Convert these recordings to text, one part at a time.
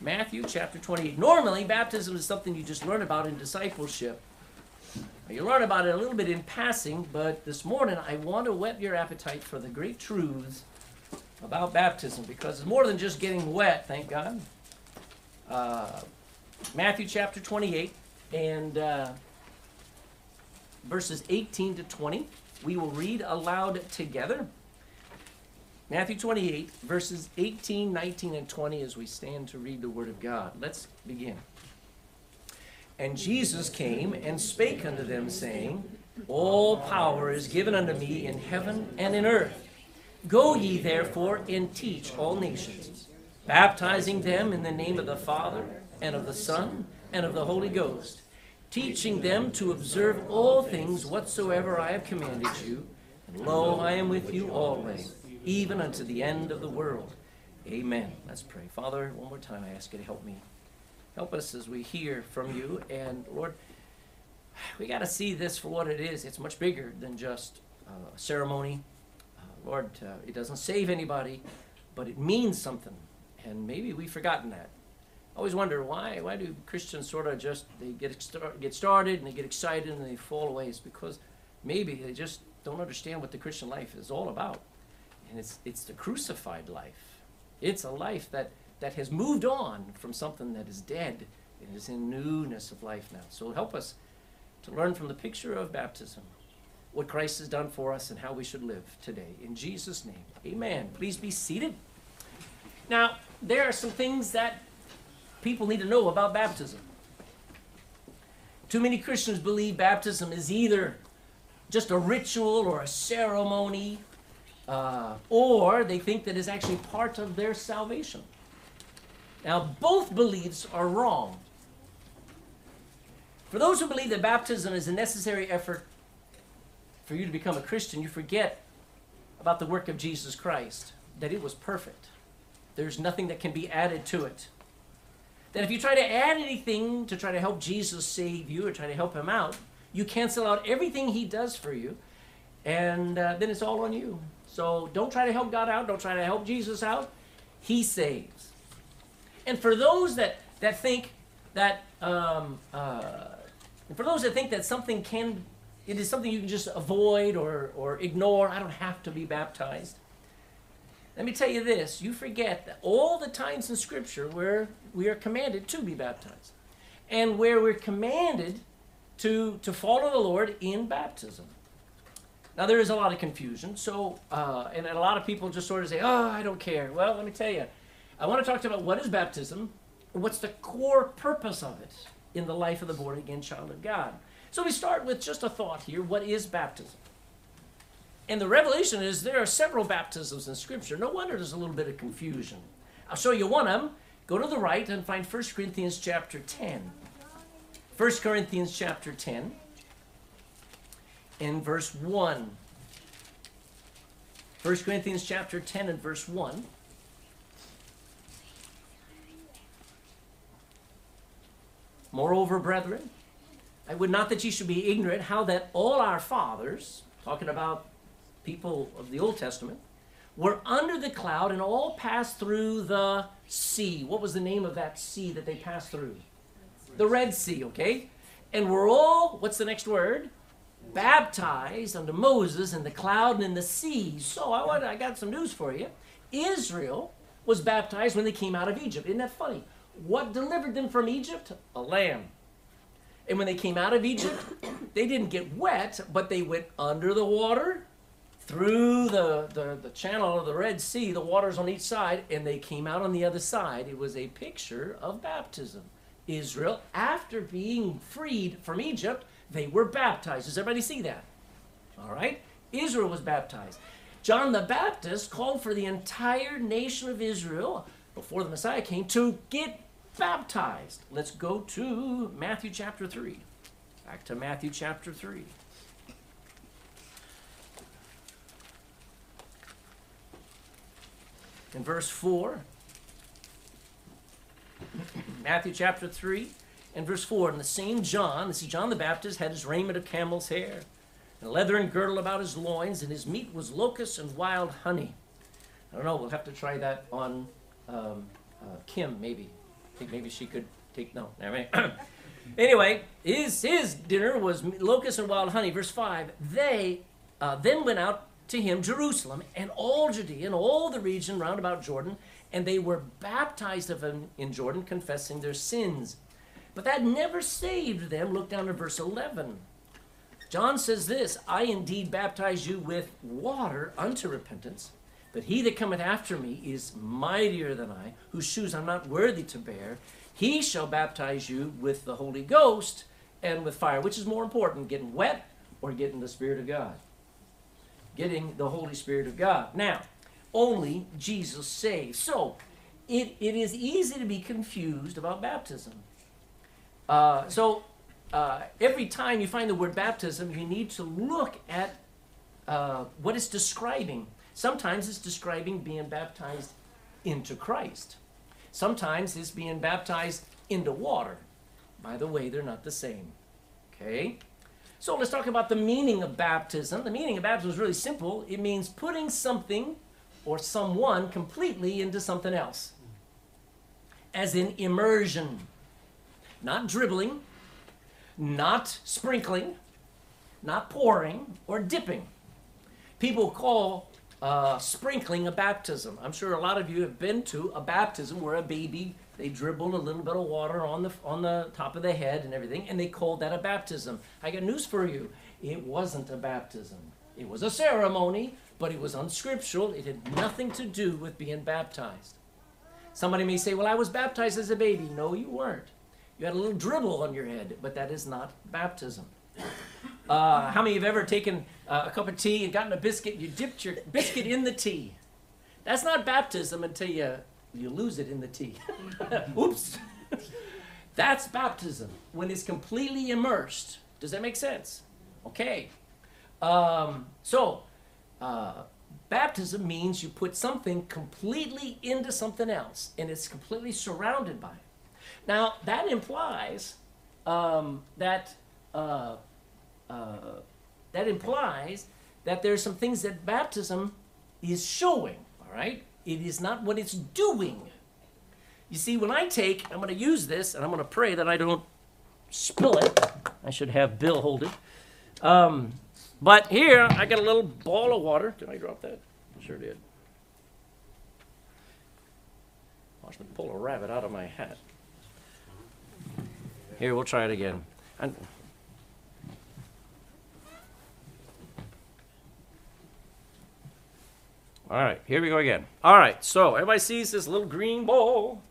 Matthew chapter 28. Normally, baptism is something you just learn about in discipleship. You learn about it a little bit in passing, but this morning I want to whet your appetite for the great truths about baptism because it's more than just getting wet, thank God. Uh, Matthew chapter 28 and uh, verses 18 to 20. We will read aloud together. Matthew 28, verses 18, 19, and 20 as we stand to read the Word of God. Let's begin. And Jesus came and spake unto them, saying, All power is given unto me in heaven and in earth. Go ye therefore and teach all nations, baptizing them in the name of the Father, and of the Son, and of the Holy Ghost, teaching them to observe all things whatsoever I have commanded you. And lo, I am with you always, even unto the end of the world. Amen. Let's pray. Father, one more time I ask you to help me. Help us as we hear from you. And Lord, we got to see this for what it is. It's much bigger than just uh, a ceremony. Uh, Lord, uh, it doesn't save anybody, but it means something. And maybe we've forgotten that. I always wonder why why do Christians sort of just they get get started and they get excited and they fall away? It's because maybe they just don't understand what the Christian life is all about, and it's it's the crucified life. It's a life that that has moved on from something that is dead and is in newness of life now. So help us to learn from the picture of baptism what Christ has done for us and how we should live today. In Jesus' name, amen. Please be seated. Now, there are some things that people need to know about baptism. Too many Christians believe baptism is either just a ritual or a ceremony, uh, or they think that it's actually part of their salvation. Now, both beliefs are wrong. For those who believe that baptism is a necessary effort for you to become a Christian, you forget about the work of Jesus Christ, that it was perfect. There's nothing that can be added to it. That if you try to add anything to try to help Jesus save you or try to help him out, you cancel out everything he does for you, and uh, then it's all on you. So don't try to help God out, don't try to help Jesus out. He saves. And for those that, that think that, um, uh, for those that think that something can, it is something you can just avoid or, or ignore, I don't have to be baptized. Let me tell you this you forget that all the times in Scripture where we are commanded to be baptized and where we're commanded to, to follow the Lord in baptism. Now, there is a lot of confusion, so, uh, and, and a lot of people just sort of say, oh, I don't care. Well, let me tell you, I want to talk to you about what is baptism what's the core purpose of it in the life of the born again child of God. So we start with just a thought here what is baptism? And the revelation is there are several baptisms in Scripture. No wonder there's a little bit of confusion. I'll show you one of them. Go to the right and find 1 Corinthians chapter 10. 1 Corinthians chapter 10 in verse 1. 1 Corinthians chapter 10 and verse 1. Moreover, brethren, I would not that ye should be ignorant how that all our fathers, talking about people of the Old Testament, were under the cloud and all passed through the sea. What was the name of that sea that they passed through? The Red Sea, okay? And we're all, what's the next word? Baptized under Moses in the cloud and in the sea. So I, I got some news for you. Israel was baptized when they came out of Egypt. Isn't that funny? What delivered them from Egypt? A lamb. And when they came out of Egypt, they didn't get wet, but they went under the water, through the, the, the channel of the Red Sea, the waters on each side, and they came out on the other side. It was a picture of baptism. Israel, after being freed from Egypt, they were baptized. Does everybody see that? All right? Israel was baptized. John the Baptist called for the entire nation of Israel before the Messiah came to get baptized. Let's go to Matthew chapter 3. Back to Matthew chapter 3. In verse 4, Matthew chapter 3 and verse 4, and the same John, this is John the Baptist, had his raiment of camel's hair, and a leathern girdle about his loins, and his meat was locusts and wild honey. I don't know, we'll have to try that on um, uh, Kim, maybe. I think maybe she could take no. I mean, anyway, his his dinner was locusts and wild honey. Verse five. They uh, then went out to him Jerusalem and all Judea and all the region round about Jordan, and they were baptized of him in Jordan, confessing their sins. But that never saved them. Look down at verse eleven. John says this I indeed baptize you with water unto repentance, but he that cometh after me is mightier than I, whose shoes I'm not worthy to bear. He shall baptize you with the Holy Ghost and with fire. Which is more important, getting wet or getting the Spirit of God? Getting the Holy Spirit of God. Now, only Jesus saves. So, it, it is easy to be confused about baptism. Uh, so, uh, every time you find the word baptism, you need to look at uh, what it's describing. Sometimes it's describing being baptized into Christ. Sometimes it's being baptized into water. By the way, they're not the same. Okay? So let's talk about the meaning of baptism. The meaning of baptism is really simple it means putting something or someone completely into something else, as in immersion. Not dribbling, not sprinkling, not pouring, or dipping. People call uh, sprinkling a baptism. I'm sure a lot of you have been to a baptism where a baby they dribbled a little bit of water on the on the top of the head and everything, and they called that a baptism. I got news for you: it wasn't a baptism. It was a ceremony, but it was unscriptural. It had nothing to do with being baptized. Somebody may say, "Well, I was baptized as a baby." No, you weren't. You had a little dribble on your head, but that is not baptism. Uh, how many of you have ever taken uh, a cup of tea and gotten a biscuit? and You dipped your biscuit in the tea. That's not baptism until you you lose it in the tea. Oops. That's baptism when it's completely immersed. Does that make sense? Okay. Um, so, uh, baptism means you put something completely into something else, and it's completely surrounded by it. Now, that implies um, that uh, uh, that implies that there's some things that baptism is showing. All right, it is not what it's doing. You see, when I take, I'm going to use this, and I'm going to pray that I don't spill it. I should have Bill hold it. Um, but here, I got a little ball of water. Did I drop that? Sure did. Watch me pull a rabbit out of my hat. Here, we'll try it again. And All right, here we go again. All right, so everybody sees this little green bowl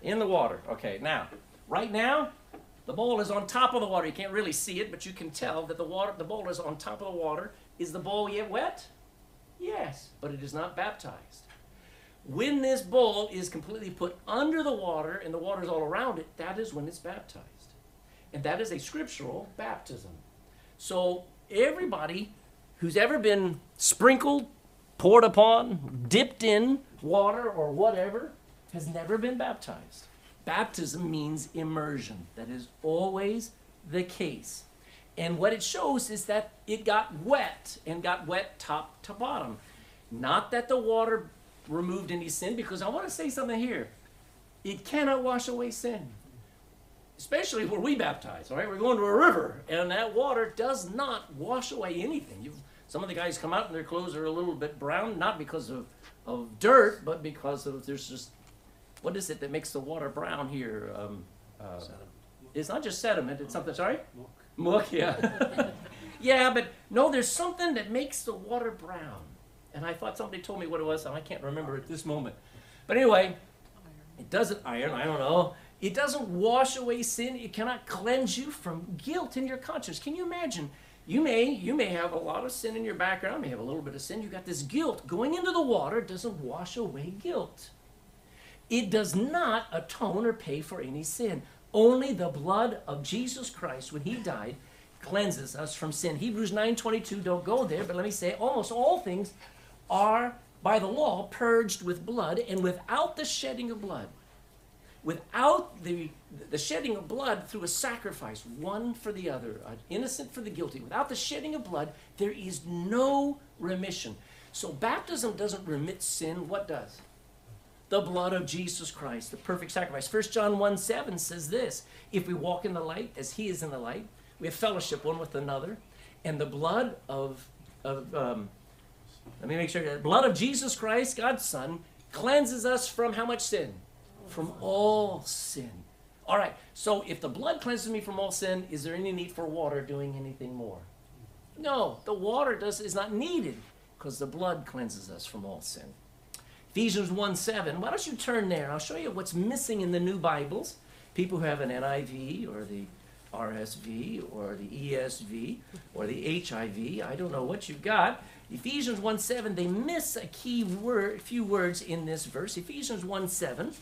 in the water. Okay, now, right now, the bowl is on top of the water. You can't really see it, but you can tell that the water, the bowl is on top of the water. Is the bowl yet wet? Yes, but it is not baptized. When this bowl is completely put under the water and the water is all around it, that is when it's baptized. And that is a scriptural baptism. So everybody who's ever been sprinkled, poured upon, dipped in water or whatever has never been baptized. Baptism means immersion. That is always the case. And what it shows is that it got wet and got wet top to bottom. Not that the water removed any sin, because I want to say something here. It cannot wash away sin especially where we baptize. All right, we're going to a river, and that water does not wash away anything. You've, some of the guys come out and their clothes are a little bit brown, not because of, of dirt, but because of there's just what is it that makes the water brown here? Um, uh, it's not just sediment. It's something. Sorry, muck. Muck, yeah, yeah. But no, there's something that makes the water brown. And I thought somebody told me what it was, and I can't remember at this moment. But anyway, it doesn't iron. I don't know. It doesn't wash away sin. It cannot cleanse you from guilt in your conscience. Can you imagine? You may you may have a lot of sin in your background, may have a little bit of sin. You got this guilt going into the water doesn't wash away guilt. It does not atone or pay for any sin. Only the blood of Jesus Christ when he died cleanses us from sin. Hebrews 9:22 don't go there, but let me say almost all things are by the law purged with blood and without the shedding of blood, without the, the shedding of blood through a sacrifice, one for the other, an innocent for the guilty, without the shedding of blood, there is no remission. So baptism doesn't remit sin. What does? the blood of Jesus Christ, the perfect sacrifice. 1 John 1 7 says this If we walk in the light as he is in the light, we have fellowship one with another, and the blood of, of um, let me make sure, the blood of Jesus Christ, God's Son, cleanses us from how much sin? From all sin. All right, so if the blood cleanses me from all sin, is there any need for water doing anything more? No, the water does, is not needed because the blood cleanses us from all sin. Ephesians 1 7. Why don't you turn there? I'll show you what's missing in the new Bibles. People who have an NIV or the RSV or the ESV or the HIV, I don't know what you've got. Ephesians 1 7, they miss a key word, few words in this verse. Ephesians 1 7.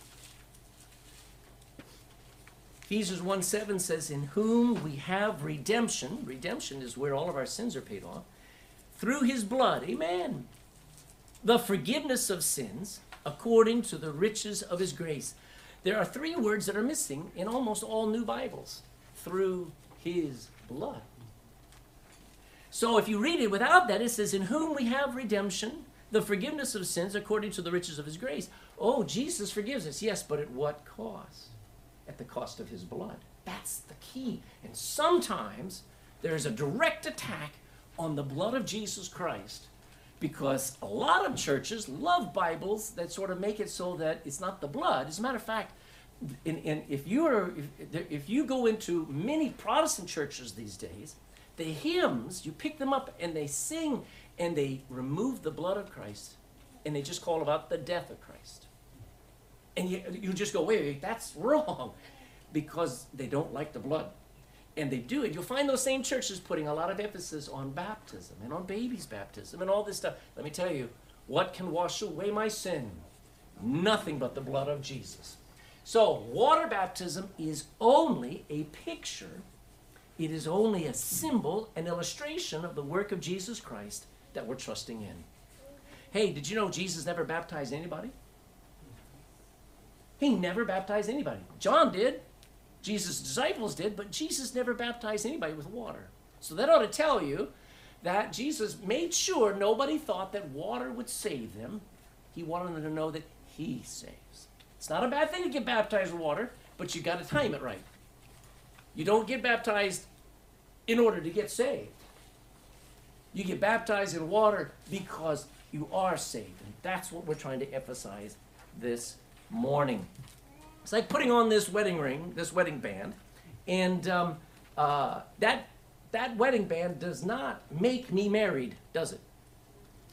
Ephesians 1 7 says, In whom we have redemption. Redemption is where all of our sins are paid off. Through his blood. Amen the forgiveness of sins according to the riches of his grace. There are three words that are missing in almost all new Bibles through his blood. So if you read it without that, it says, In whom we have redemption, the forgiveness of sins according to the riches of his grace. Oh, Jesus forgives us. Yes, but at what cost? At the cost of his blood. That's the key. And sometimes there's a direct attack on the blood of Jesus Christ because a lot of churches love Bibles that sort of make it so that it's not the blood. As a matter of fact, in, in, if you are if, if you go into many Protestant churches these days, the hymns you pick them up and they sing and they remove the blood of Christ and they just call about the death of Christ. And you, you just go, wait, wait, that's wrong because they don't like the blood and they do it, you'll find those same churches putting a lot of emphasis on baptism and on babies' baptism and all this stuff. Let me tell you, what can wash away my sin? Nothing but the blood of Jesus. So, water baptism is only a picture, it is only a symbol, an illustration of the work of Jesus Christ that we're trusting in. Hey, did you know Jesus never baptized anybody? He never baptized anybody. John did. Jesus' disciples did, but Jesus never baptized anybody with water. So that ought to tell you that Jesus made sure nobody thought that water would save them. He wanted them to know that He saves. It's not a bad thing to get baptized with water, but you got to time it right. You don't get baptized in order to get saved. You get baptized in water because you are saved. And that's what we're trying to emphasize this morning. It's like putting on this wedding ring, this wedding band, and um, uh, that that wedding band does not make me married, does it?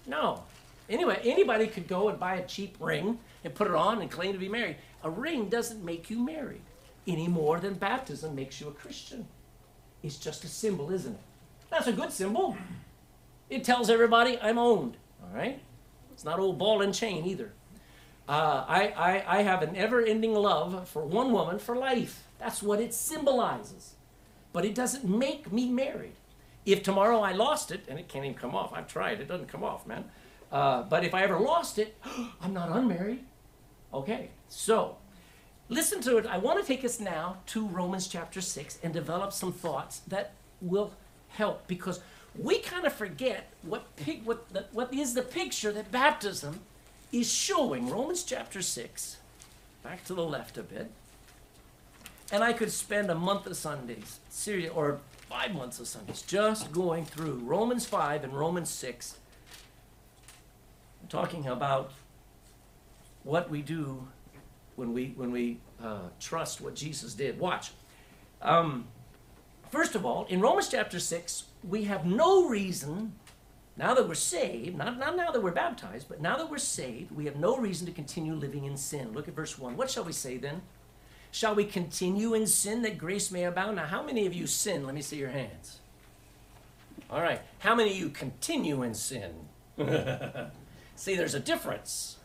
No. Anyway, anybody could go and buy a cheap ring and put it on and claim to be married. A ring doesn't make you married any more than baptism makes you a Christian. It's just a symbol, isn't it? That's a good symbol. It tells everybody I'm owned. All right? It's not old ball and chain either. Uh, I, I, I have an ever ending love for one woman for life. That's what it symbolizes. But it doesn't make me married. If tomorrow I lost it, and it can't even come off, I've tried, it doesn't come off, man. Uh, but if I ever lost it, I'm not unmarried. Okay, so listen to it. I want to take us now to Romans chapter 6 and develop some thoughts that will help because we kind of forget what, what, the, what is the picture that baptism is showing Romans chapter 6, back to the left a bit. And I could spend a month of Sundays, or five months of Sundays, just going through Romans 5 and Romans 6, talking about what we do when we, when we uh, trust what Jesus did. Watch. Um, first of all, in Romans chapter 6, we have no reason now that we're saved, not, not now that we're baptized, but now that we're saved, we have no reason to continue living in sin. Look at verse 1. What shall we say then? Shall we continue in sin that grace may abound? Now, how many of you sin? Let me see your hands. All right. How many of you continue in sin? see, there's a difference.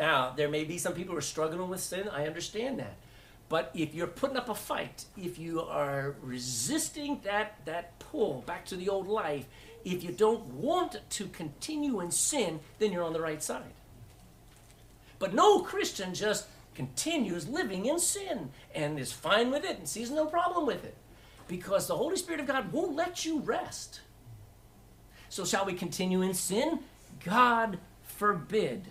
Now, there may be some people who are struggling with sin. I understand that. But if you're putting up a fight, if you are resisting that, that pull back to the old life, if you don't want to continue in sin, then you're on the right side. But no Christian just continues living in sin and is fine with it and sees no problem with it because the Holy Spirit of God won't let you rest. So, shall we continue in sin? God forbid.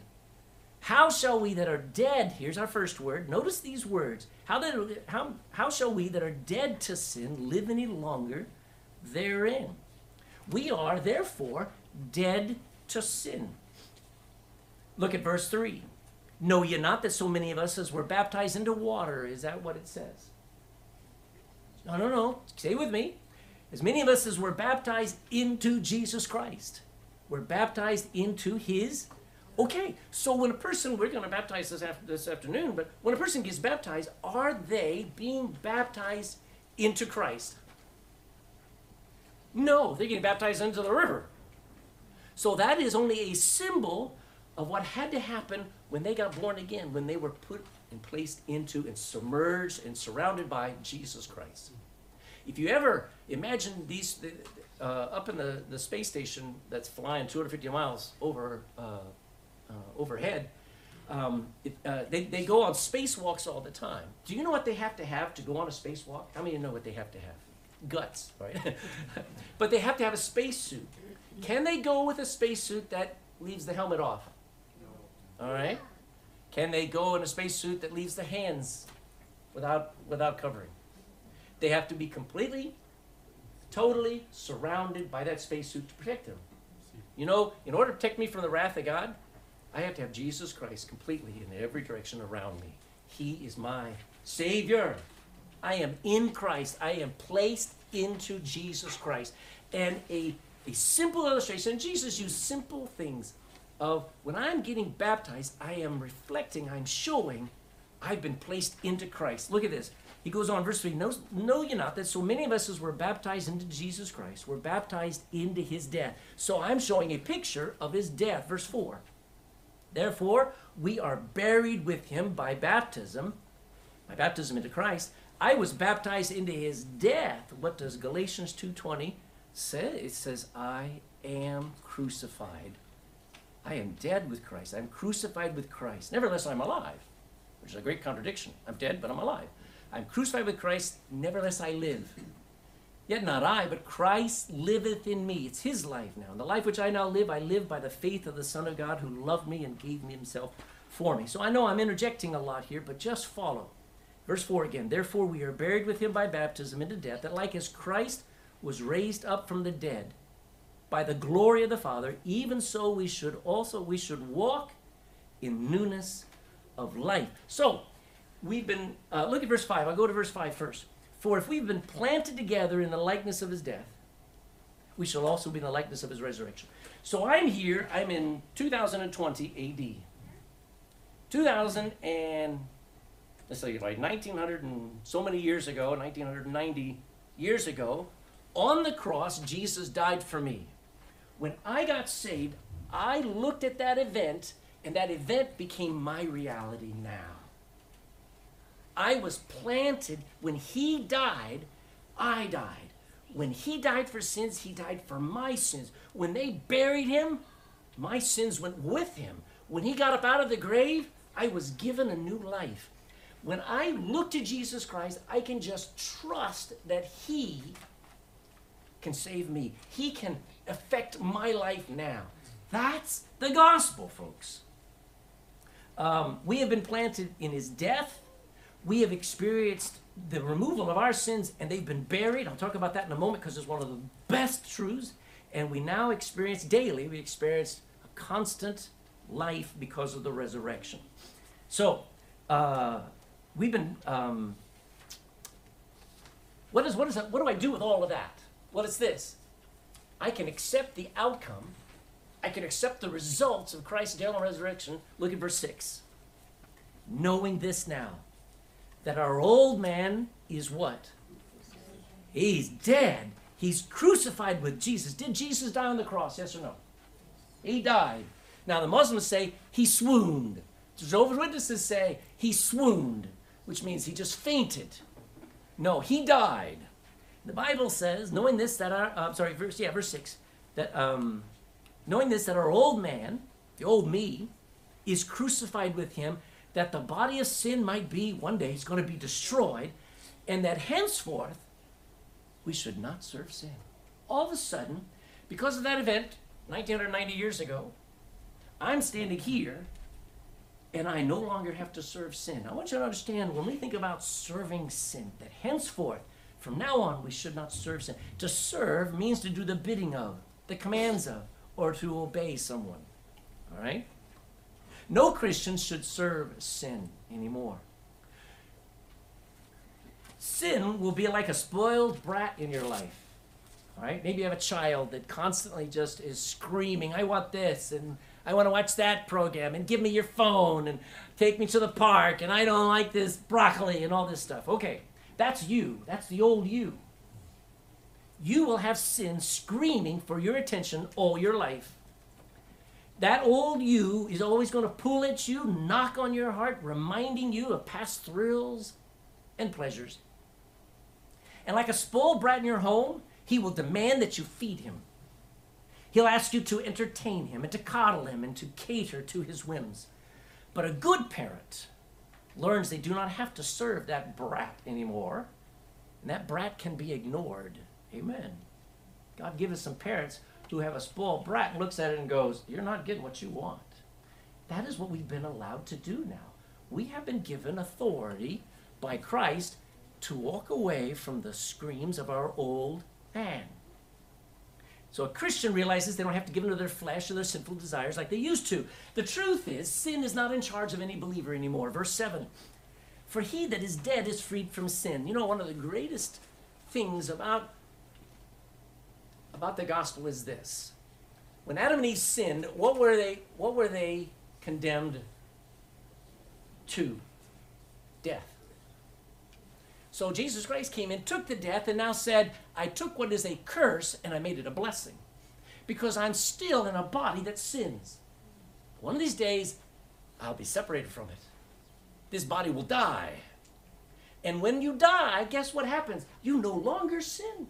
How shall we that are dead, here's our first word. Notice these words. How, that, how, how shall we that are dead to sin live any longer therein? We are, therefore, dead to sin. Look at verse 3. Know ye not that so many of us as were baptized into water? Is that what it says? No, no, no. Stay with me. As many of us as were baptized into Jesus Christ. We're baptized into his. Okay, so when a person, we're going to baptize this, after, this afternoon, but when a person gets baptized, are they being baptized into Christ? No, they're getting baptized into the river. So that is only a symbol of what had to happen when they got born again, when they were put and placed into and submerged and surrounded by Jesus Christ. If you ever imagine these uh, up in the, the space station that's flying 250 miles over uh, uh, overhead, um, it, uh, they, they go on spacewalks all the time. Do you know what they have to have to go on a spacewalk? How many of you know what they have to have? Guts, right? but they have to have a spacesuit. Can they go with a spacesuit that leaves the helmet off? No. All right? Can they go in a spacesuit that leaves the hands without, without covering? They have to be completely, totally surrounded by that spacesuit to protect them. You know, in order to protect me from the wrath of God, I have to have Jesus Christ completely in every direction around me. He is my Savior. I am in Christ. I am placed into Jesus Christ. And a, a simple illustration, Jesus used simple things of when I'm getting baptized, I am reflecting, I'm showing I've been placed into Christ. Look at this. He goes on, verse 3 Know, know you not that so many of us as were baptized into Jesus Christ were baptized into his death. So I'm showing a picture of his death. Verse 4 Therefore, we are buried with him by baptism, by baptism into Christ. I was baptized into his death. What does Galatians 2:20 say? It says, I am crucified I am dead with Christ. I'm crucified with Christ. Nevertheless, I'm alive, which is a great contradiction. I'm dead, but I'm alive. I'm crucified with Christ. Nevertheless, I live. Yet not I, but Christ liveth in me. It's his life now. And the life which I now live, I live by the faith of the Son of God who loved me and gave me himself for me. So I know I'm interjecting a lot here, but just follow. Verse 4 again. Therefore we are buried with him by baptism into death, that like as Christ was raised up from the dead by the glory of the Father, even so we should also we should walk in newness of life. So we've been uh, look at verse 5. I'll go to verse 5 first. For if we've been planted together in the likeness of his death, we shall also be in the likeness of his resurrection. So I'm here, I'm in 2020 AD. 2000 and let's say like 1900 and so many years ago, 1990 years ago, on the cross, Jesus died for me. When I got saved, I looked at that event, and that event became my reality now. I was planted. When he died, I died. When he died for sins, he died for my sins. When they buried him, my sins went with him. When he got up out of the grave, I was given a new life. When I look to Jesus Christ, I can just trust that he can save me. He can affect my life now. That's the gospel, folks. Um, we have been planted in his death. We have experienced the removal of our sins, and they've been buried. I'll talk about that in a moment because it's one of the best truths. And we now experience daily, we experience a constant life because of the resurrection. So, uh, we've been. Um, what is what is that, what do I do with all of that? Well, it's this I can accept the outcome, I can accept the results of Christ's death and resurrection. Look at verse 6. Knowing this now, that our old man is what? He's dead. He's crucified with Jesus. Did Jesus die on the cross? Yes or no? He died. Now the Muslims say he swooned. Jehovah's Witnesses say he swooned, which means he just fainted. No, he died. The Bible says, knowing this, that our, uh, sorry, verse, yeah, verse 6, that um, knowing this, that our old man, the old me, is crucified with him, that the body of sin might be, one day, it's going to be destroyed, and that henceforth we should not serve sin. All of a sudden, because of that event, 1990 years ago, I'm standing here and I no longer have to serve sin. I want you to understand when we think about serving sin, that henceforth, from now on, we should not serve sin. To serve means to do the bidding of, the commands of, or to obey someone. All right? No Christian should serve sin anymore. Sin will be like a spoiled brat in your life. All right? Maybe you have a child that constantly just is screaming, I want this, and I want to watch that program, and give me your phone, and take me to the park, and I don't like this broccoli, and all this stuff. Okay, that's you. That's the old you. You will have sin screaming for your attention all your life. That old you is always going to pull at you, knock on your heart, reminding you of past thrills and pleasures. And like a spoiled brat in your home, he will demand that you feed him. He'll ask you to entertain him and to coddle him and to cater to his whims. But a good parent learns they do not have to serve that brat anymore, and that brat can be ignored. Amen. God give us some parents who have a spoiled brat and looks at it and goes, You're not getting what you want. That is what we've been allowed to do now. We have been given authority by Christ to walk away from the screams of our old man. So a Christian realizes they don't have to give into their flesh or their sinful desires like they used to. The truth is, sin is not in charge of any believer anymore. Verse 7 For he that is dead is freed from sin. You know, one of the greatest things about, about the gospel is this. When Adam and Eve sinned, what were they, what were they condemned to? Death. So Jesus Christ came and took the death, and now said, I took what is a curse and I made it a blessing. Because I'm still in a body that sins. One of these days, I'll be separated from it. This body will die. And when you die, guess what happens? You no longer sin.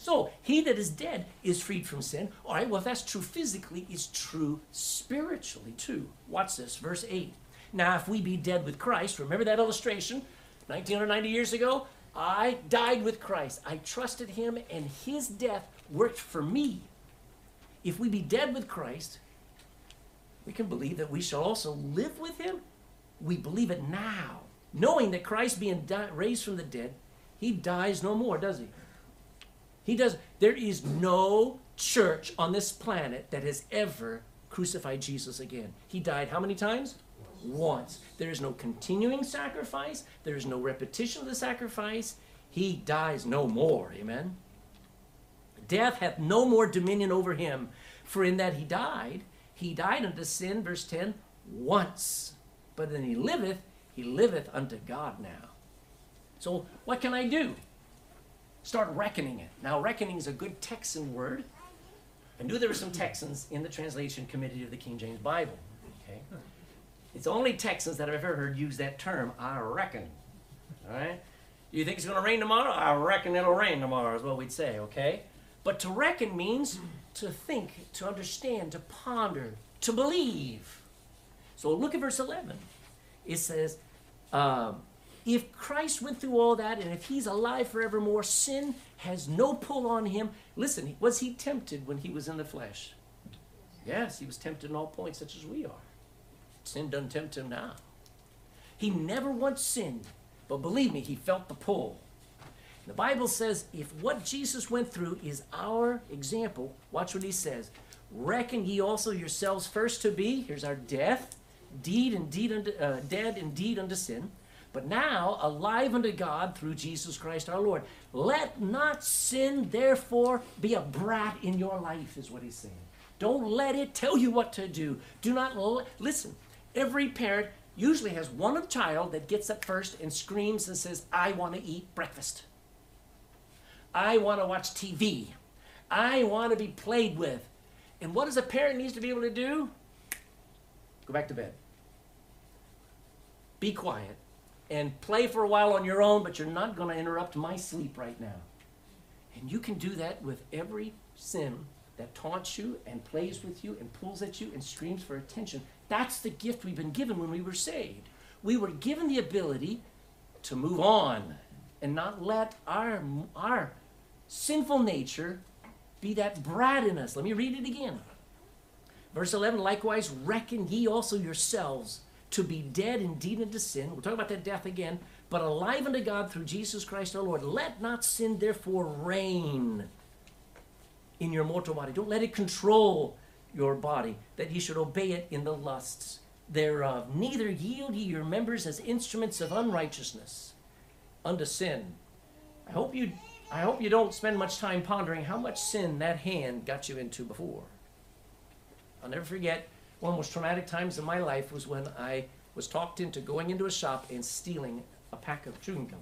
So, he that is dead is freed from sin. All right, well, if that's true physically, it's true spiritually too. Watch this, verse 8. Now, if we be dead with Christ, remember that illustration? 1990 years ago, I died with Christ. I trusted him, and his death worked for me. If we be dead with Christ, we can believe that we shall also live with him. We believe it now, knowing that Christ being di- raised from the dead, he dies no more, does he? He does. There is no church on this planet that has ever crucified Jesus again. He died how many times? once. There is no continuing sacrifice, there is no repetition of the sacrifice. He dies no more. Amen. Death hath no more dominion over him, for in that he died, he died unto sin, verse 10, once. But then he liveth, he liveth unto God now. So what can I do? Start reckoning it. Now, reckoning is a good Texan word. I knew there were some Texans in the translation committee of the King James Bible. Okay. It's only Texans that I've ever heard use that term, I reckon. All right? You think it's going to rain tomorrow? I reckon it'll rain tomorrow, is what we'd say, okay? But to reckon means to think, to understand, to ponder, to believe. So look at verse 11. It says, um, if Christ went through all that and if he's alive forevermore, sin has no pull on him. Listen, was he tempted when he was in the flesh? Yes, he was tempted in all points, such as we are. Sin doesn't tempt him now. He never once sinned, but believe me, he felt the pull. The Bible says if what Jesus went through is our example, watch what he says. Reckon ye also yourselves first to be, here's our death, deed indeed unto, uh, dead indeed unto sin, but now alive unto God through Jesus Christ our Lord. Let not sin therefore be a brat in your life, is what he's saying. Don't let it tell you what to do. Do not l- listen. Every parent usually has one child that gets up first and screams and says, I want to eat breakfast. I want to watch TV. I want to be played with. And what does a parent needs to be able to do? Go back to bed. Be quiet and play for a while on your own, but you're not going to interrupt my sleep right now. And you can do that with every sin that taunts you and plays with you and pulls at you and screams for attention. That's the gift we've been given when we were saved. We were given the ability to move on and not let our, our sinful nature be that brat in us. Let me read it again. Verse 11, likewise, reckon ye also yourselves to be dead indeed unto sin. We'll talk about that death again, but alive unto God through Jesus Christ our Lord. Let not sin therefore reign in your mortal body. Don't let it control your body, that ye should obey it in the lusts thereof. Neither yield ye your members as instruments of unrighteousness unto sin. I hope you I hope you don't spend much time pondering how much sin that hand got you into before. I'll never forget one of the most traumatic times in my life was when I was talked into going into a shop and stealing a pack of chewing gum.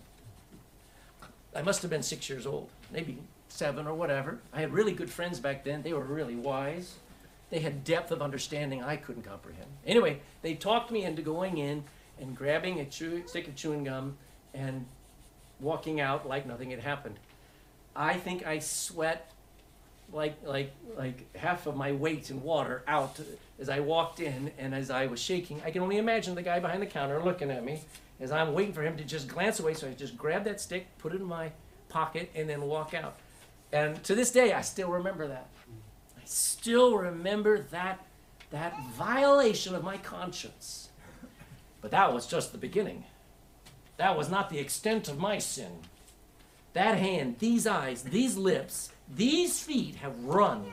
I must have been six years old, maybe seven or whatever. I had really good friends back then. They were really wise. They had depth of understanding I couldn't comprehend. Anyway, they talked me into going in and grabbing a chew- stick of chewing gum and walking out like nothing had happened. I think I sweat like like like half of my weight in water out as I walked in and as I was shaking. I can only imagine the guy behind the counter looking at me as I'm waiting for him to just glance away. So I just grab that stick, put it in my pocket, and then walk out. And to this day, I still remember that. I still remember that that violation of my conscience. But that was just the beginning. That was not the extent of my sin. That hand, these eyes, these lips, these feet have run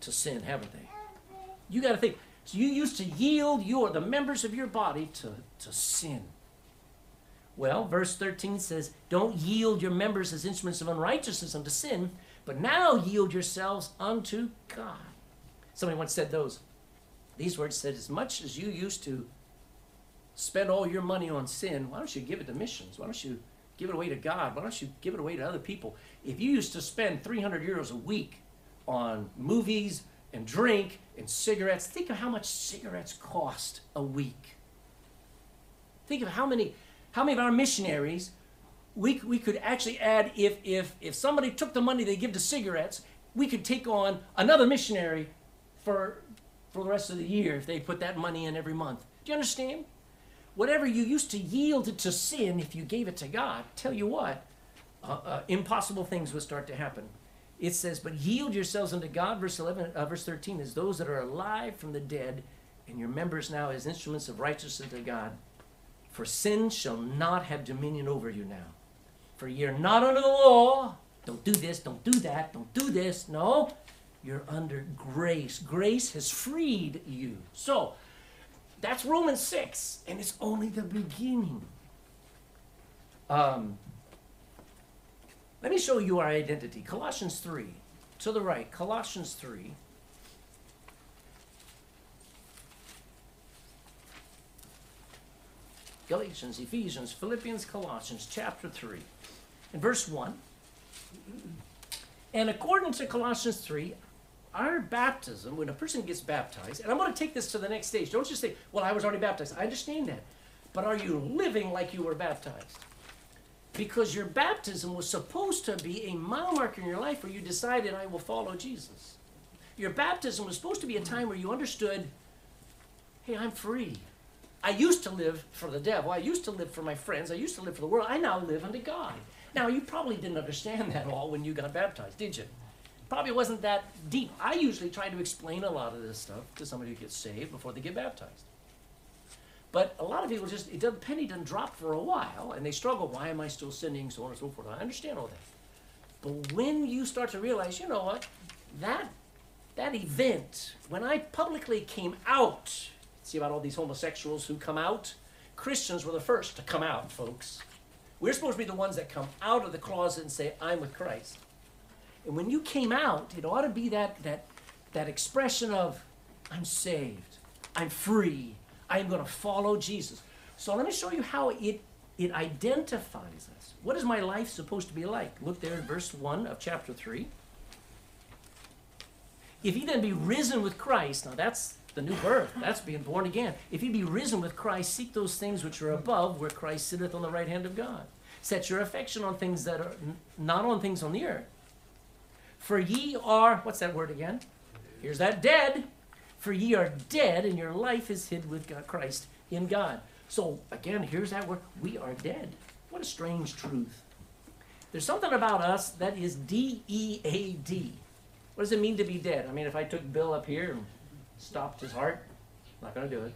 to sin, haven't they? You got to think. So you used to yield your the members of your body to, to sin. Well, verse 13 says, Don't yield your members as instruments of unrighteousness unto sin, but now yield yourselves unto God. Somebody once said those. These words said, As much as you used to spend all your money on sin, why don't you give it to missions? Why don't you give it away to God? Why don't you give it away to other people? If you used to spend 300 euros a week on movies and drink and cigarettes, think of how much cigarettes cost a week. Think of how many, how many of our missionaries we, we could actually add if, if, if somebody took the money they give to cigarettes, we could take on another missionary for, for the rest of the year if they put that money in every month. Do you understand? Whatever you used to yield to sin if you gave it to God, tell you what, uh, uh, impossible things would start to happen. It says, "But yield yourselves unto God." Verse eleven, uh, verse thirteen is those that are alive from the dead, and your members now as instruments of righteousness unto God. For sin shall not have dominion over you now. For you're not under the law. Don't do this. Don't do that. Don't do this. No, you're under grace. Grace has freed you. So that's Romans 6, and it's only the beginning. Um, let me show you our identity. Colossians 3, to the right, Colossians 3. Galatians, Ephesians, Philippians, Colossians, chapter 3. In verse 1. And according to Colossians 3, our baptism, when a person gets baptized, and I'm going to take this to the next stage. Don't just say, well, I was already baptized. I understand that. But are you living like you were baptized? Because your baptism was supposed to be a mile marker in your life where you decided, I will follow Jesus. Your baptism was supposed to be a time where you understood, hey, I'm free. I used to live for the devil. I used to live for my friends. I used to live for the world. I now live unto God. Now, you probably didn't understand that all when you got baptized, did you? Probably wasn't that deep. I usually try to explain a lot of this stuff to somebody who gets saved before they get baptized. But a lot of people just, it doesn't, penny doesn't drop for a while, and they struggle. Why am I still sinning? So on and so forth. I understand all that. But when you start to realize, you know what, that that event, when I publicly came out, see about all these homosexuals who come out? Christians were the first to come out, folks. We're supposed to be the ones that come out of the closet and say, I'm with Christ. And when you came out, it ought to be that that that expression of I'm saved, I'm free, I'm going to follow Jesus. So let me show you how it it identifies us. What is my life supposed to be like? Look there in verse 1 of chapter 3. If ye then be risen with Christ, now that's the new birth, that's being born again. If ye be risen with Christ, seek those things which are above, where Christ sitteth on the right hand of God. Set your affection on things that are not on things on the earth. For ye are, what's that word again? Here's that dead. For ye are dead, and your life is hid with God, Christ in God. So again, here's that word. We are dead. What a strange truth. There's something about us that is D E A D. What does it mean to be dead? I mean, if I took Bill up here and stopped his heart. Not going to do it.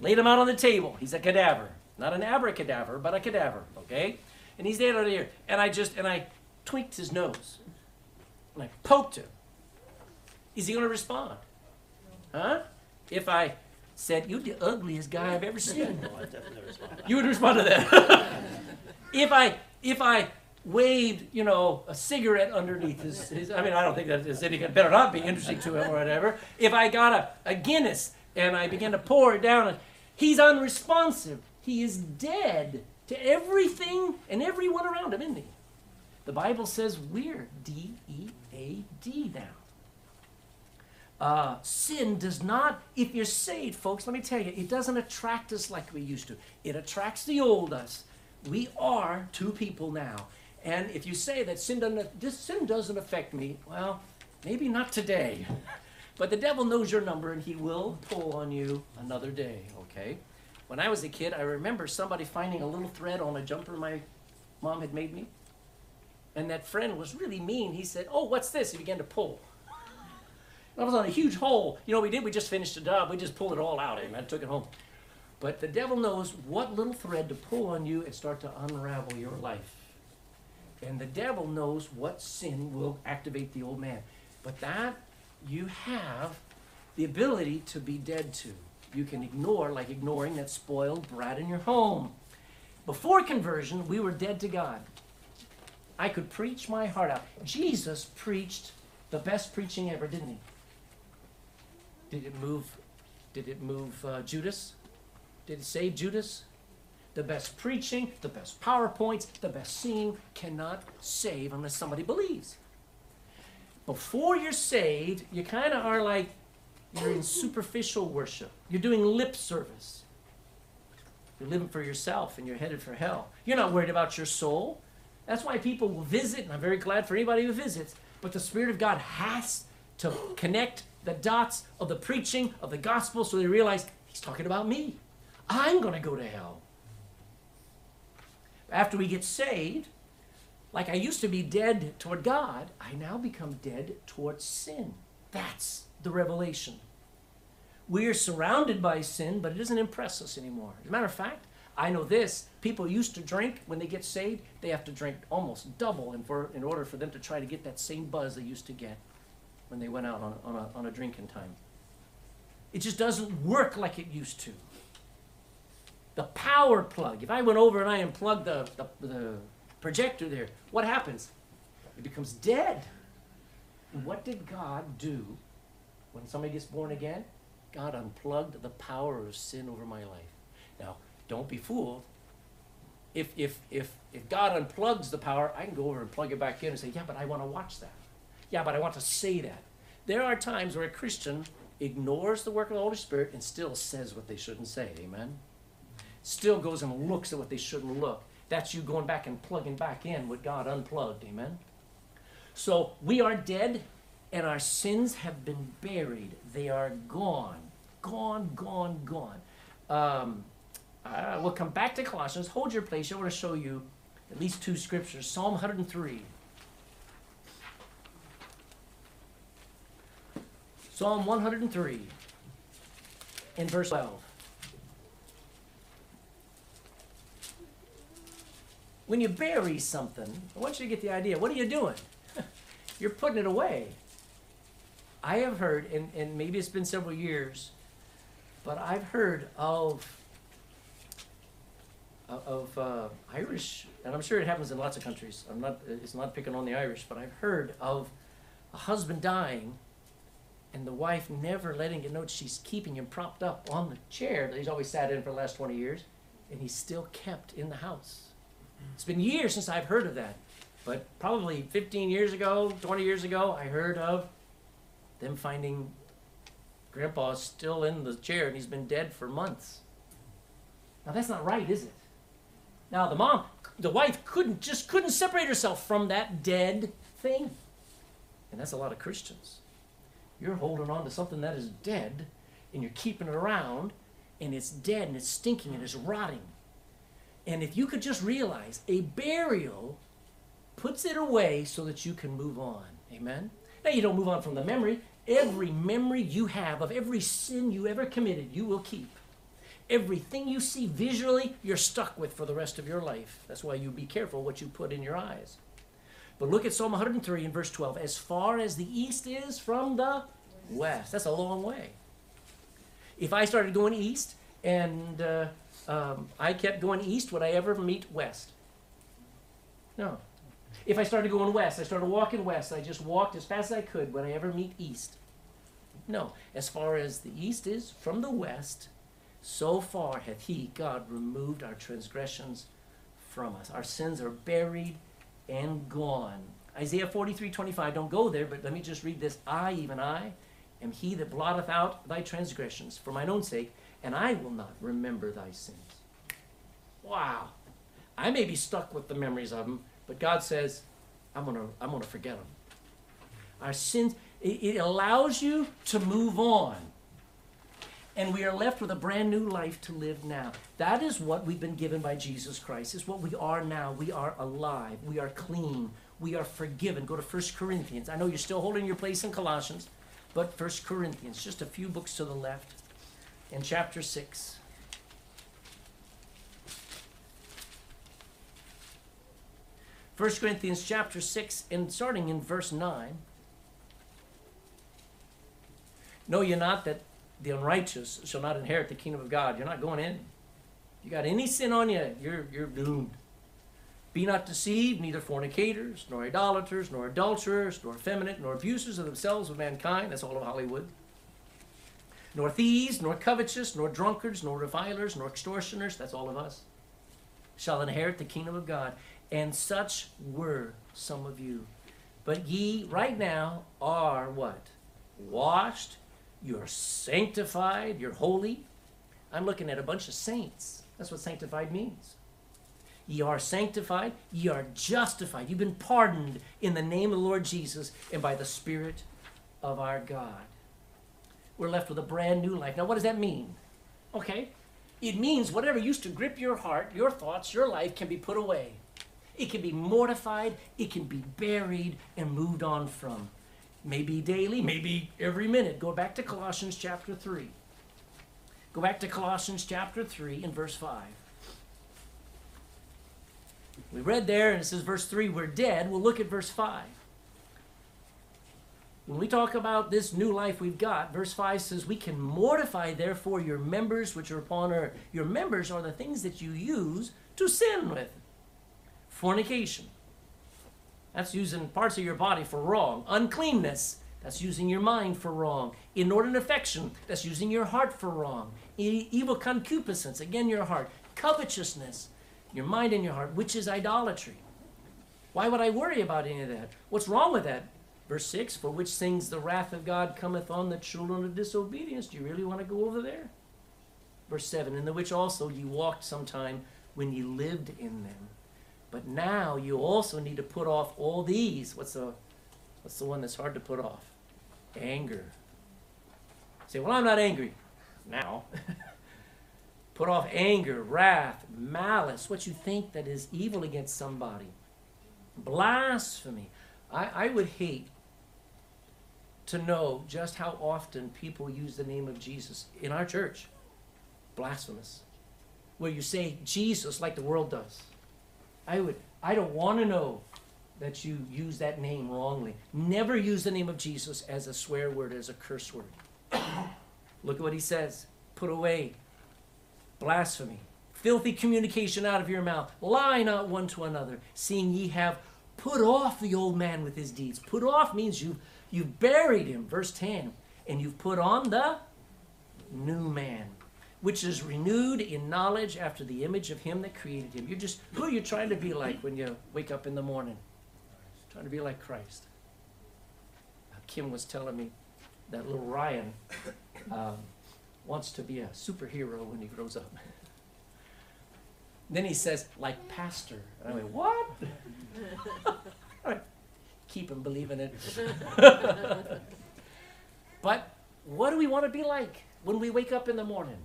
Laid him out on the table. He's a cadaver. Not an abracadaver, but a cadaver, okay? And he's there over here. And I just, and I tweaked his nose. And I poked him. Is he going to respond? Huh? If I said, You're the ugliest guy I've ever seen. you would respond to that. if I if I waved, you know, a cigarette underneath his, his I mean, I don't think that is any better not be interesting to him or whatever. If I got a, a Guinness and I began to pour it down, he's unresponsive. He is dead to everything and everyone around him, isn't he? The Bible says we're D E A D now. Uh, sin does not, if you're saved, folks, let me tell you, it doesn't attract us like we used to. It attracts the old us. We are two people now. And if you say that sin doesn't, this sin doesn't affect me, well, maybe not today. but the devil knows your number and he will pull on you another day, okay? When I was a kid, I remember somebody finding a little thread on a jumper my mom had made me. And that friend was really mean. He said, Oh, what's this? He began to pull. I was on a huge hole. You know we did? We just finished the job. We just pulled it all out. Eh, and I took it home. But the devil knows what little thread to pull on you and start to unravel your life. And the devil knows what sin will activate the old man. But that you have the ability to be dead to. You can ignore, like ignoring that spoiled brat in your home. Before conversion, we were dead to God. I could preach my heart out. Jesus preached the best preaching ever, didn't he? Did it move? Did it move uh, Judas? Did it save Judas? The best preaching, the best PowerPoints, the best singing cannot save unless somebody believes. Before you're saved, you kind of are like you're in superficial worship. You're doing lip service. You're living for yourself and you're headed for hell. You're not worried about your soul. That's why people will visit, and I'm very glad for anybody who visits. But the Spirit of God has to connect the dots of the preaching of the gospel so they realize he's talking about me. I'm going to go to hell. After we get saved, like I used to be dead toward God, I now become dead toward sin. That's the revelation. We are surrounded by sin, but it doesn't impress us anymore. As a matter of fact, I know this people used to drink when they get saved, they have to drink almost double in, for, in order for them to try to get that same buzz they used to get when they went out on, on, a, on a drinking time. It just doesn't work like it used to. The power plug, if I went over and I unplugged the, the, the projector there, what happens? It becomes dead. And what did God do when somebody gets born again? God unplugged the power of sin over my life. Now, don't be fooled. If, if, if, if God unplugs the power, I can go over and plug it back in and say, yeah, but I want to watch that. Yeah, but I want to say that. There are times where a Christian ignores the work of the Holy Spirit and still says what they shouldn't say. Amen? Still goes and looks at what they shouldn't look. That's you going back and plugging back in what God unplugged. Amen? So we are dead and our sins have been buried. They are gone. Gone, gone, gone. Um, uh, we'll come back to Colossians. Hold your place. I want to show you at least two scriptures. Psalm 103. Psalm 103 in verse 12. When you bury something, I want you to get the idea. What are you doing? You're putting it away. I have heard, and, and maybe it's been several years, but I've heard of of uh, Irish, and I'm sure it happens in lots of countries. I'm not. It's not picking on the Irish, but I've heard of a husband dying and the wife never letting him know she's keeping him propped up on the chair that he's always sat in for the last 20 years, and he's still kept in the house. It's been years since I've heard of that, but probably 15 years ago, 20 years ago, I heard of them finding Grandpa still in the chair and he's been dead for months. Now that's not right, is it? Now the mom, the wife couldn't just couldn't separate herself from that dead thing. And that's a lot of Christians. You're holding on to something that is dead and you're keeping it around and it's dead and it's stinking and it's rotting. And if you could just realize a burial puts it away so that you can move on. Amen? Now, you don't move on from the memory. Every memory you have of every sin you ever committed, you will keep. Everything you see visually, you're stuck with for the rest of your life. That's why you be careful what you put in your eyes. But look at Psalm 103 and verse 12. As far as the east is from the west, that's a long way. If I started going east and uh, um, I kept going east, would I ever meet west? No. If I started going west, I started walking west, I just walked as fast as I could, would I ever meet east? No. As far as the east is from the west, so far hath he, God, removed our transgressions from us. Our sins are buried and gone. Isaiah 43 25, don't go there, but let me just read this. I, even I, am he that blotteth out thy transgressions for mine own sake, and I will not remember thy sins. Wow. I may be stuck with the memories of them, but God says, I'm going to I'm to forget them. Our sins, it, it allows you to move on. And we are left with a brand new life to live now. That is what we've been given by Jesus Christ. It's what we are now. We are alive. We are clean. We are forgiven. Go to 1 Corinthians. I know you're still holding your place in Colossians, but 1 Corinthians, just a few books to the left, in chapter 6. First Corinthians chapter 6 and starting in verse 9. Know ye not that the unrighteous shall not inherit the kingdom of God? You're not going in. You got any sin on you, you're, you're doomed. Be not deceived, neither fornicators, nor idolaters, nor adulterers, nor effeminate, nor abusers of themselves with mankind. That's all of Hollywood. Nor thieves, nor covetous, nor drunkards, nor revilers, nor extortioners. That's all of us. Shall inherit the kingdom of God and such were some of you. But ye right now are what? Washed, you're sanctified, you're holy. I'm looking at a bunch of saints. That's what sanctified means. Ye are sanctified, ye are justified. You've been pardoned in the name of the Lord Jesus and by the Spirit of our God. We're left with a brand new life. Now, what does that mean? Okay, it means whatever used to grip your heart, your thoughts, your life can be put away. It can be mortified, it can be buried and moved on from. Maybe daily, maybe every minute. Go back to Colossians chapter 3. Go back to Colossians chapter 3 and verse 5. We read there, and it says, verse 3, we're dead. We'll look at verse 5. When we talk about this new life we've got, verse 5 says, We can mortify, therefore, your members which are upon earth. Your members are the things that you use to sin with fornication. That's using parts of your body for wrong. Uncleanness. That's using your mind for wrong. Inordinate affection. That's using your heart for wrong. E- evil concupiscence. Again, your heart. Covetousness. Your mind and your heart, which is idolatry. Why would I worry about any of that? What's wrong with that? Verse 6 For which things the wrath of God cometh on the children of disobedience. Do you really want to go over there? Verse 7 In the which also ye walked sometime when ye lived in them. But now you also need to put off all these. What's the what's the one that's hard to put off? Anger. say, well, I'm not angry. Now. put off anger, wrath, malice, what you think that is evil against somebody. Blasphemy. I, I would hate to know just how often people use the name of Jesus in our church. Blasphemous. Where you say Jesus like the world does. I would I don't want to know that you use that name wrongly. Never use the name of Jesus as a swear word, as a curse word. Look at what he says. Put away blasphemy, filthy communication out of your mouth. Lie not one to another, seeing ye have put off the old man with his deeds. Put off means you've you've buried him, verse 10, and you've put on the new man which is renewed in knowledge after the image of him that created him. You're just, who are you trying to be like when you wake up in the morning? Trying to be like Christ. Kim was telling me that little Ryan um, wants to be a superhero when he grows up. then he says, like pastor. And I went, what? Keep him believing it. but what do we want to be like when we wake up in the morning?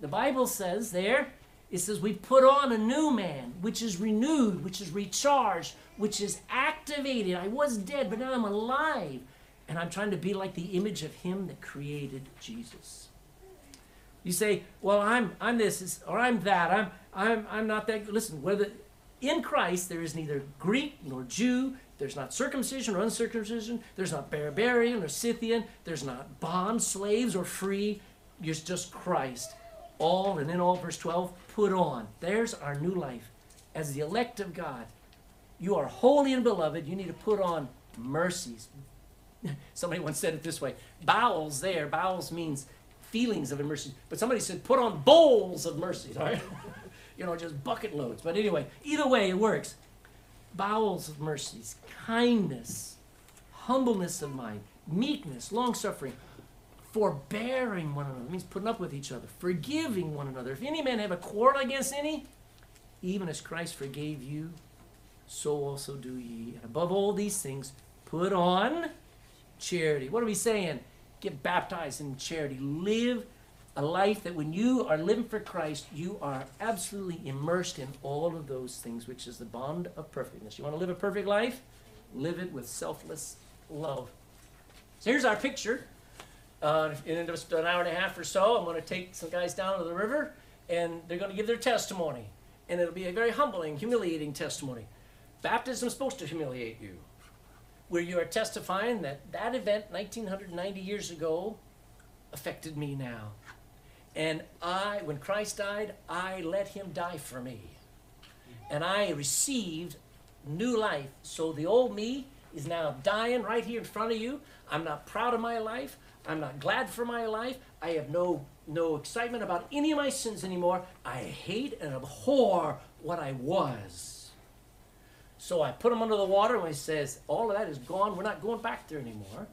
The Bible says there, it says we put on a new man, which is renewed, which is recharged, which is activated. I was dead, but now I'm alive. and I'm trying to be like the image of him that created Jesus. You say, "Well, I'm I'm this or I'm that. I'm I'm I'm not that." Listen, whether in Christ there is neither Greek nor Jew, there's not circumcision or uncircumcision, there's not barbarian or Scythian, there's not bond, slaves or free. There's just Christ. All and in all, verse 12, put on. There's our new life. As the elect of God, you are holy and beloved. You need to put on mercies. Somebody once said it this way bowels there, bowels means feelings of mercy. But somebody said, put on bowls of mercies, all right? you know, just bucket loads. But anyway, either way, it works. Bowels of mercies, kindness, humbleness of mind, meekness, long suffering, forbearing one another. It means putting up with each other, forgiving one another. If any man have a quarrel against any, even as Christ forgave you, so also do ye. And above all these things, put on charity. What are we saying? Get baptized in charity. Live a life that when you are living for Christ, you are absolutely immersed in all of those things, which is the bond of perfectness. You want to live a perfect life? Live it with selfless love. So here's our picture. Uh, in just an hour and a half or so, I'm going to take some guys down to the river, and they're going to give their testimony. And it'll be a very humbling, humiliating testimony. Baptism is supposed to humiliate you where you are testifying that that event 1990 years ago affected me now. And I, when Christ died, I let him die for me. And I received new life. So the old me is now dying right here in front of you. I'm not proud of my life. I'm not glad for my life. I have no no excitement about any of my sins anymore. I hate and abhor what I was. So I put him under the water and he says, all of that is gone. We're not going back there anymore.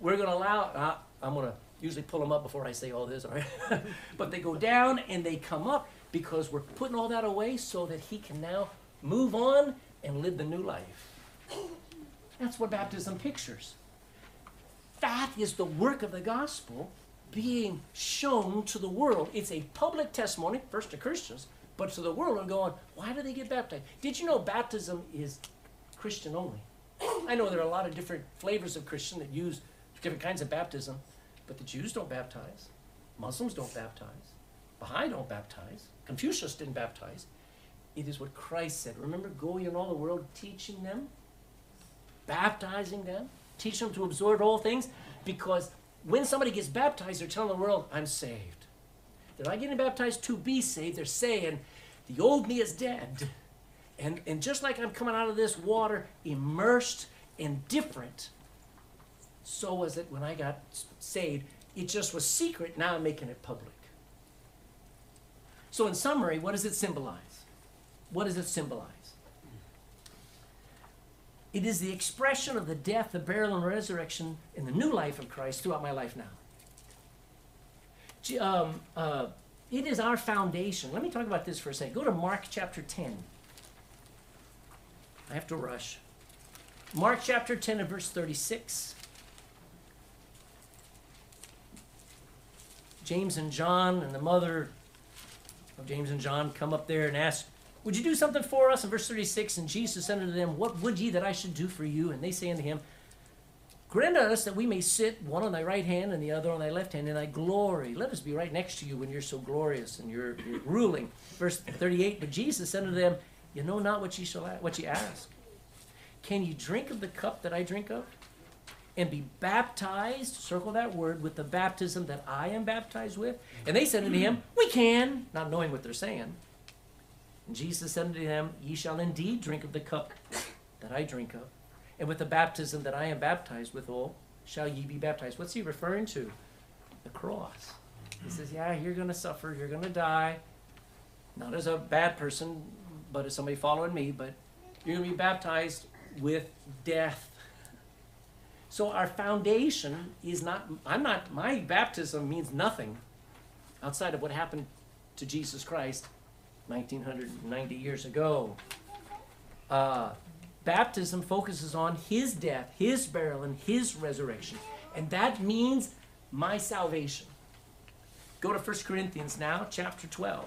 We're going to allow, uh, I'm going to usually pull them up before I say all this, all right? but they go down and they come up because we're putting all that away so that he can now move on and live the new life. That's what baptism pictures. That is the work of the gospel being shown to the world. It's a public testimony, first to Christians, but to the world are going, why do they get baptized? Did you know baptism is Christian only? I know there are a lot of different flavors of Christian that use different kinds of baptism, but the Jews don't baptize, Muslims don't baptize, Baha'i don't baptize, Confucius didn't baptize. It is what Christ said. Remember, going in all the world teaching them, baptizing them, teaching them to absorb all things, because when somebody gets baptized, they're telling the world, I'm saved. They're not getting baptized to be saved. They're saying, the old me is dead. And, and just like I'm coming out of this water immersed and different, so was it when I got saved. It just was secret. Now I'm making it public. So, in summary, what does it symbolize? What does it symbolize? It is the expression of the death, the burial, and resurrection in the new life of Christ throughout my life now um, uh, it is our foundation. Let me talk about this for a second. Go to Mark chapter 10. I have to rush. Mark chapter 10 and verse 36. James and John and the mother of James and John come up there and ask, Would you do something for us? In verse 36, and Jesus said unto them, What would ye that I should do for you? And they say unto him, Grant us that we may sit one on thy right hand and the other on thy left hand in thy glory. Let us be right next to you when you're so glorious and you're, you're ruling. Verse 38, but Jesus said unto them, You know not what ye shall what ye ask. Can ye drink of the cup that I drink of? And be baptized, circle that word, with the baptism that I am baptized with? And they said unto him, We can, not knowing what they're saying. And Jesus said unto them, Ye shall indeed drink of the cup that I drink of and with the baptism that I am baptized withal, shall ye be baptized. What's he referring to? The cross. He says, Yeah, you're going to suffer, you're going to die. Not as a bad person, but as somebody following me, but you're going to be baptized with death. So our foundation is not, I'm not, my baptism means nothing outside of what happened to Jesus Christ 1990 years ago. Uh, Baptism focuses on his death, his burial, and his resurrection. And that means my salvation. Go to 1 Corinthians now, chapter 12.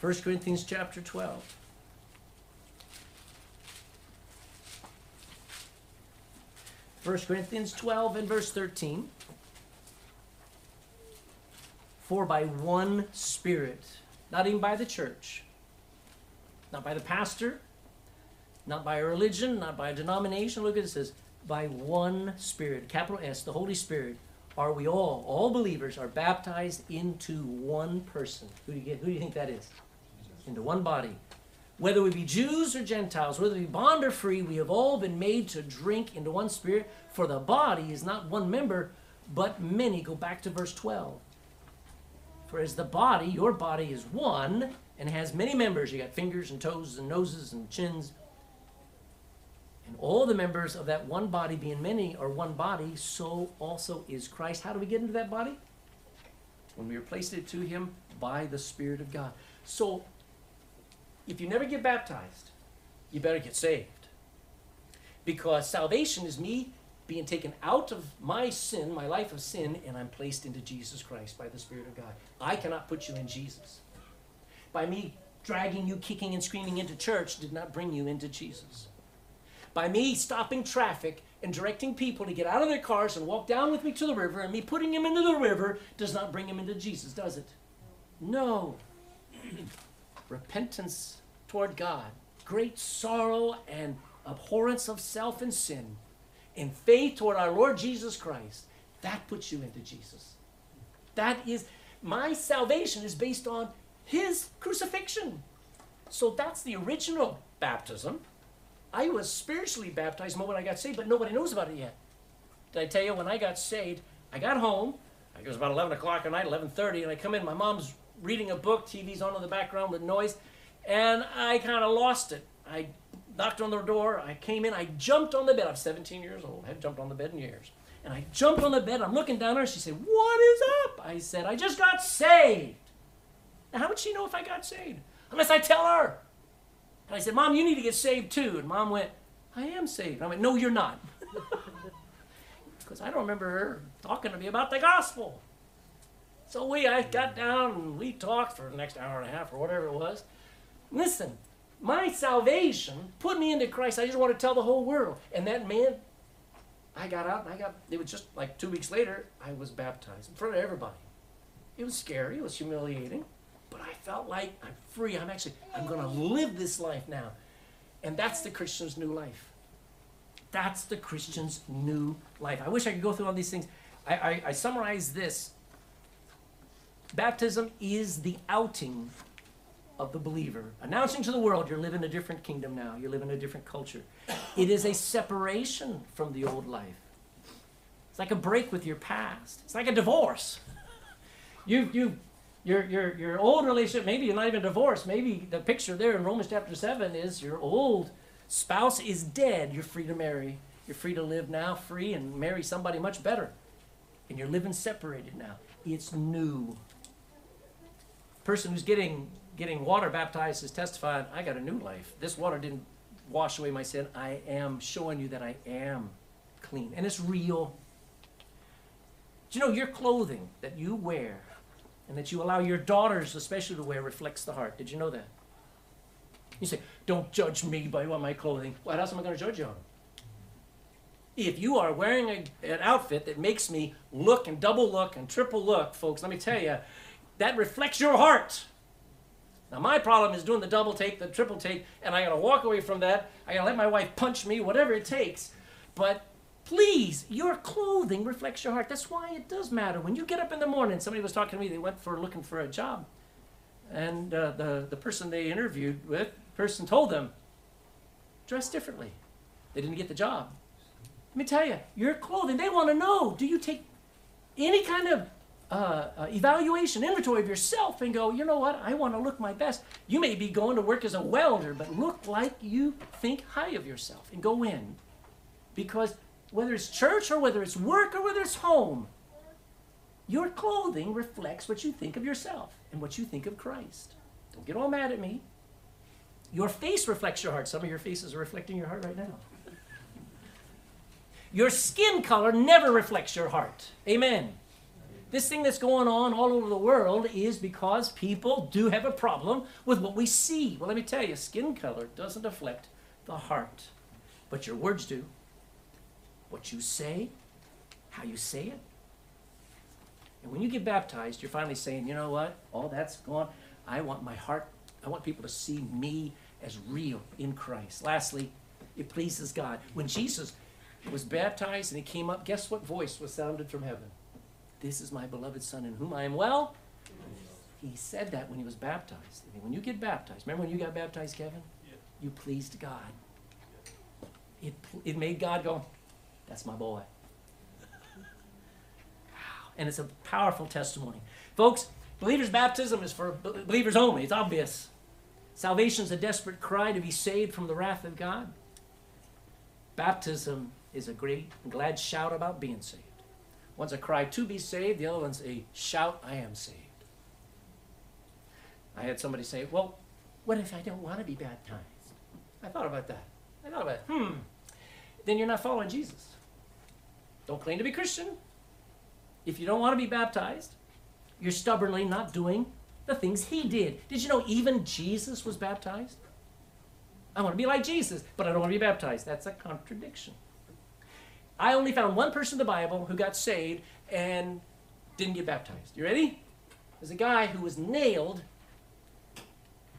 1 Corinthians chapter 12. 1 Corinthians 12 and verse 13. For by one Spirit, not even by the church, not by the pastor, not by a religion, not by a denomination. Look at it, says, by one Spirit, capital S, the Holy Spirit, are we all, all believers, are baptized into one person. Who do you get? Who do you think that is? Into one body. Whether we be Jews or Gentiles, whether we be bond or free, we have all been made to drink into one spirit. For the body is not one member, but many. Go back to verse 12. For as the body, your body is one and has many members. You got fingers and toes and noses and chins. And all the members of that one body, being many, are one body, so also is Christ. How do we get into that body? When we are placed into Him by the Spirit of God. So, if you never get baptized, you better get saved. Because salvation is me being taken out of my sin, my life of sin, and I'm placed into Jesus Christ by the Spirit of God. I cannot put you in Jesus. By me dragging you, kicking and screaming into church did not bring you into Jesus by me stopping traffic and directing people to get out of their cars and walk down with me to the river and me putting them into the river does not bring them into Jesus, does it? No. Repentance toward God, great sorrow and abhorrence of self and sin, and faith toward our Lord Jesus Christ, that puts you into Jesus. That is, my salvation is based on His crucifixion. So that's the original baptism. I was spiritually baptized the moment I got saved, but nobody knows about it yet. Did I tell you when I got saved? I got home. It was about 11 o'clock at night, 11:30, and I come in. My mom's reading a book. TV's on in the background with noise, and I kind of lost it. I knocked on the door. I came in. I jumped on the bed. I'm 17 years old. I haven't jumped on the bed in years. And I jumped on the bed. I'm looking down at her. She said, "What is up?" I said, "I just got saved." Now, how would she know if I got saved? Unless I tell her. And I said, Mom, you need to get saved too. And Mom went, I am saved. I went, No, you're not. Because I don't remember her talking to me about the gospel. So we, I got down and we talked for the next hour and a half or whatever it was. Listen, my salvation put me into Christ. I just want to tell the whole world. And that man, I got out and I got, it was just like two weeks later, I was baptized in front of everybody. It was scary, it was humiliating but I felt like I'm free. I'm actually, I'm going to live this life now. And that's the Christian's new life. That's the Christian's new life. I wish I could go through all these things. I, I, I summarize this Baptism is the outing of the believer, announcing to the world you're living a different kingdom now, you live in a different culture. It is a separation from the old life. It's like a break with your past. It's like a divorce. You you your, your, your old relationship, maybe you're not even divorced. Maybe the picture there in Romans chapter 7 is your old spouse is dead. You're free to marry. You're free to live now, free, and marry somebody much better. And you're living separated now. It's new. Person who's getting getting water baptized is testifying, I got a new life. This water didn't wash away my sin. I am showing you that I am clean. And it's real. Do you know your clothing that you wear and that you allow your daughters especially to wear reflects the heart. Did you know that? You say, don't judge me by what my clothing. What else am I going to judge you on? If you are wearing a, an outfit that makes me look and double look and triple look, folks, let me tell you, that reflects your heart. Now, my problem is doing the double take, the triple take, and I got to walk away from that. I got to let my wife punch me, whatever it takes. But Please, your clothing reflects your heart. That's why it does matter. When you get up in the morning, somebody was talking to me, they went for looking for a job. And uh, the, the person they interviewed with, person told them, dress differently. They didn't get the job. Let me tell you, your clothing, they want to know do you take any kind of uh, uh, evaluation, inventory of yourself and go, you know what, I want to look my best. You may be going to work as a welder, but look like you think high of yourself and go in. Because whether it's church or whether it's work or whether it's home, your clothing reflects what you think of yourself and what you think of Christ. Don't get all mad at me. Your face reflects your heart. Some of your faces are reflecting your heart right now. Your skin color never reflects your heart. Amen. This thing that's going on all over the world is because people do have a problem with what we see. Well, let me tell you, skin color doesn't reflect the heart, but your words do. What you say, how you say it. And when you get baptized, you're finally saying, you know what? All that's gone. I want my heart, I want people to see me as real in Christ. Lastly, it pleases God. When Jesus was baptized and he came up, guess what voice was sounded from heaven? This is my beloved Son in whom I am well. He said that when he was baptized. And when you get baptized, remember when you got baptized, Kevin? You pleased God. It, it made God go, that's my boy. And it's a powerful testimony. Folks, believers' baptism is for believers only. It's obvious. Salvation is a desperate cry to be saved from the wrath of God. Baptism is a great glad shout about being saved. One's a cry to be saved, the other one's a shout, I am saved. I had somebody say, Well, what if I don't want to be baptized? I thought about that. I thought about. Hmm. Then you're not following Jesus. Don't claim to be Christian. If you don't want to be baptized, you're stubbornly not doing the things he did. Did you know even Jesus was baptized? I want to be like Jesus, but I don't want to be baptized. That's a contradiction. I only found one person in the Bible who got saved and didn't get baptized. You ready? There's a guy who was nailed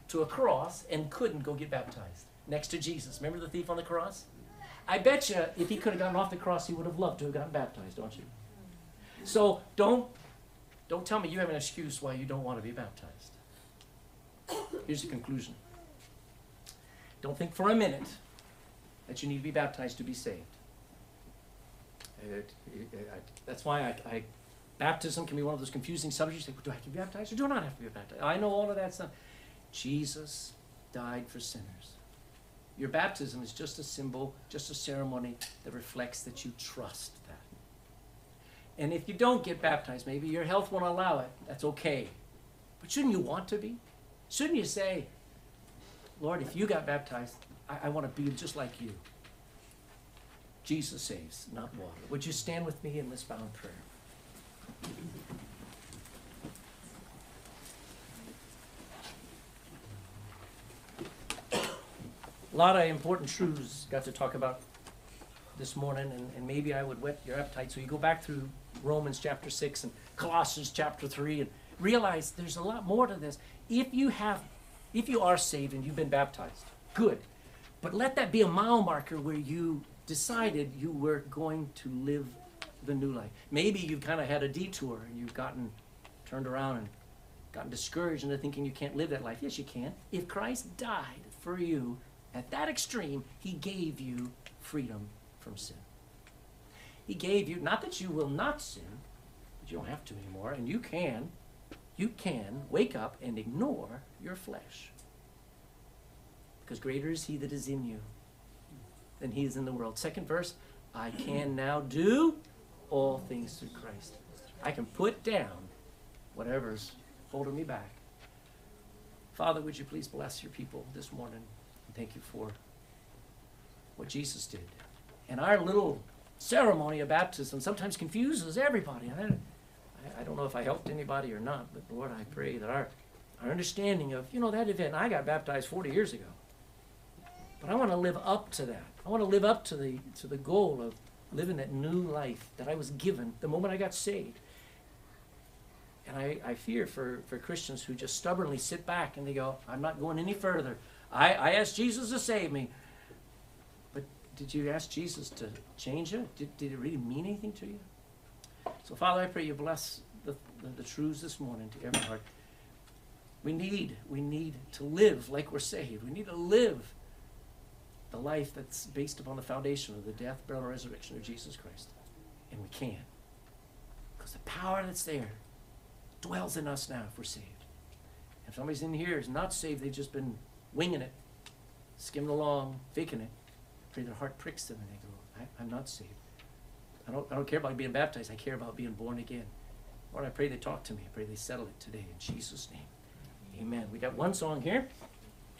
to a cross and couldn't go get baptized next to Jesus. Remember the thief on the cross? I bet you if he could have gotten off the cross, he would have loved to have gotten baptized, don't you? So don't don't tell me you have an excuse why you don't want to be baptized. Here's the conclusion. Don't think for a minute that you need to be baptized to be saved. It, it, it, that's why I, I, baptism can be one of those confusing subjects. Like, do I have to be baptized or do I not have to be baptized? I know all of that stuff. Jesus died for sinners. Your baptism is just a symbol, just a ceremony that reflects that you trust that. And if you don't get baptized, maybe your health won't allow it. That's okay. But shouldn't you want to be? Shouldn't you say, Lord, if you got baptized, I, I want to be just like you? Jesus saves, not water. Would you stand with me in this bound prayer? A lot of important truths got to talk about this morning, and, and maybe I would whet your appetite. So you go back through Romans chapter 6 and Colossians chapter 3 and realize there's a lot more to this. If you have, if you are saved and you've been baptized, good. But let that be a mile marker where you decided you were going to live the new life. Maybe you've kind of had a detour and you've gotten turned around and gotten discouraged into thinking you can't live that life. Yes, you can. If Christ died for you at that extreme, he gave you freedom from sin. He gave you, not that you will not sin, but you don't have to anymore, and you can, you can wake up and ignore your flesh. Because greater is he that is in you than he is in the world. Second verse, I can now do all things through Christ. I can put down whatever's holding me back. Father, would you please bless your people this morning? Thank you for what Jesus did. And our little ceremony of baptism sometimes confuses everybody. I, I, don't know if I helped anybody or not, but Lord, I pray that our, our understanding of, you know, that event, I got baptized 40 years ago. But I want to live up to that. I want to live up to the, to the goal of living that new life that I was given the moment I got saved. And I, I fear for, for Christians who just stubbornly sit back and they go, I'm not going any further. I, I asked Jesus to save me But did you ask Jesus to change it? Did, did it really mean anything to you? So, Father, I pray you bless the, the, the truths this morning to every heart. We need, we need to live like we're saved. We need to live the life that's based upon the foundation of the death, burial, and resurrection of Jesus Christ. And we can. Because the power that's there dwells in us now if we're saved. If somebody's in here is not saved, they've just been winging it, skimming along, faking it. Pray their heart pricks them and they go, I, am not saved. I don't, I don't care about being baptized. I care about being born again. Lord, I pray they talk to me. I pray they settle it today in Jesus' name. Amen. We got one song here.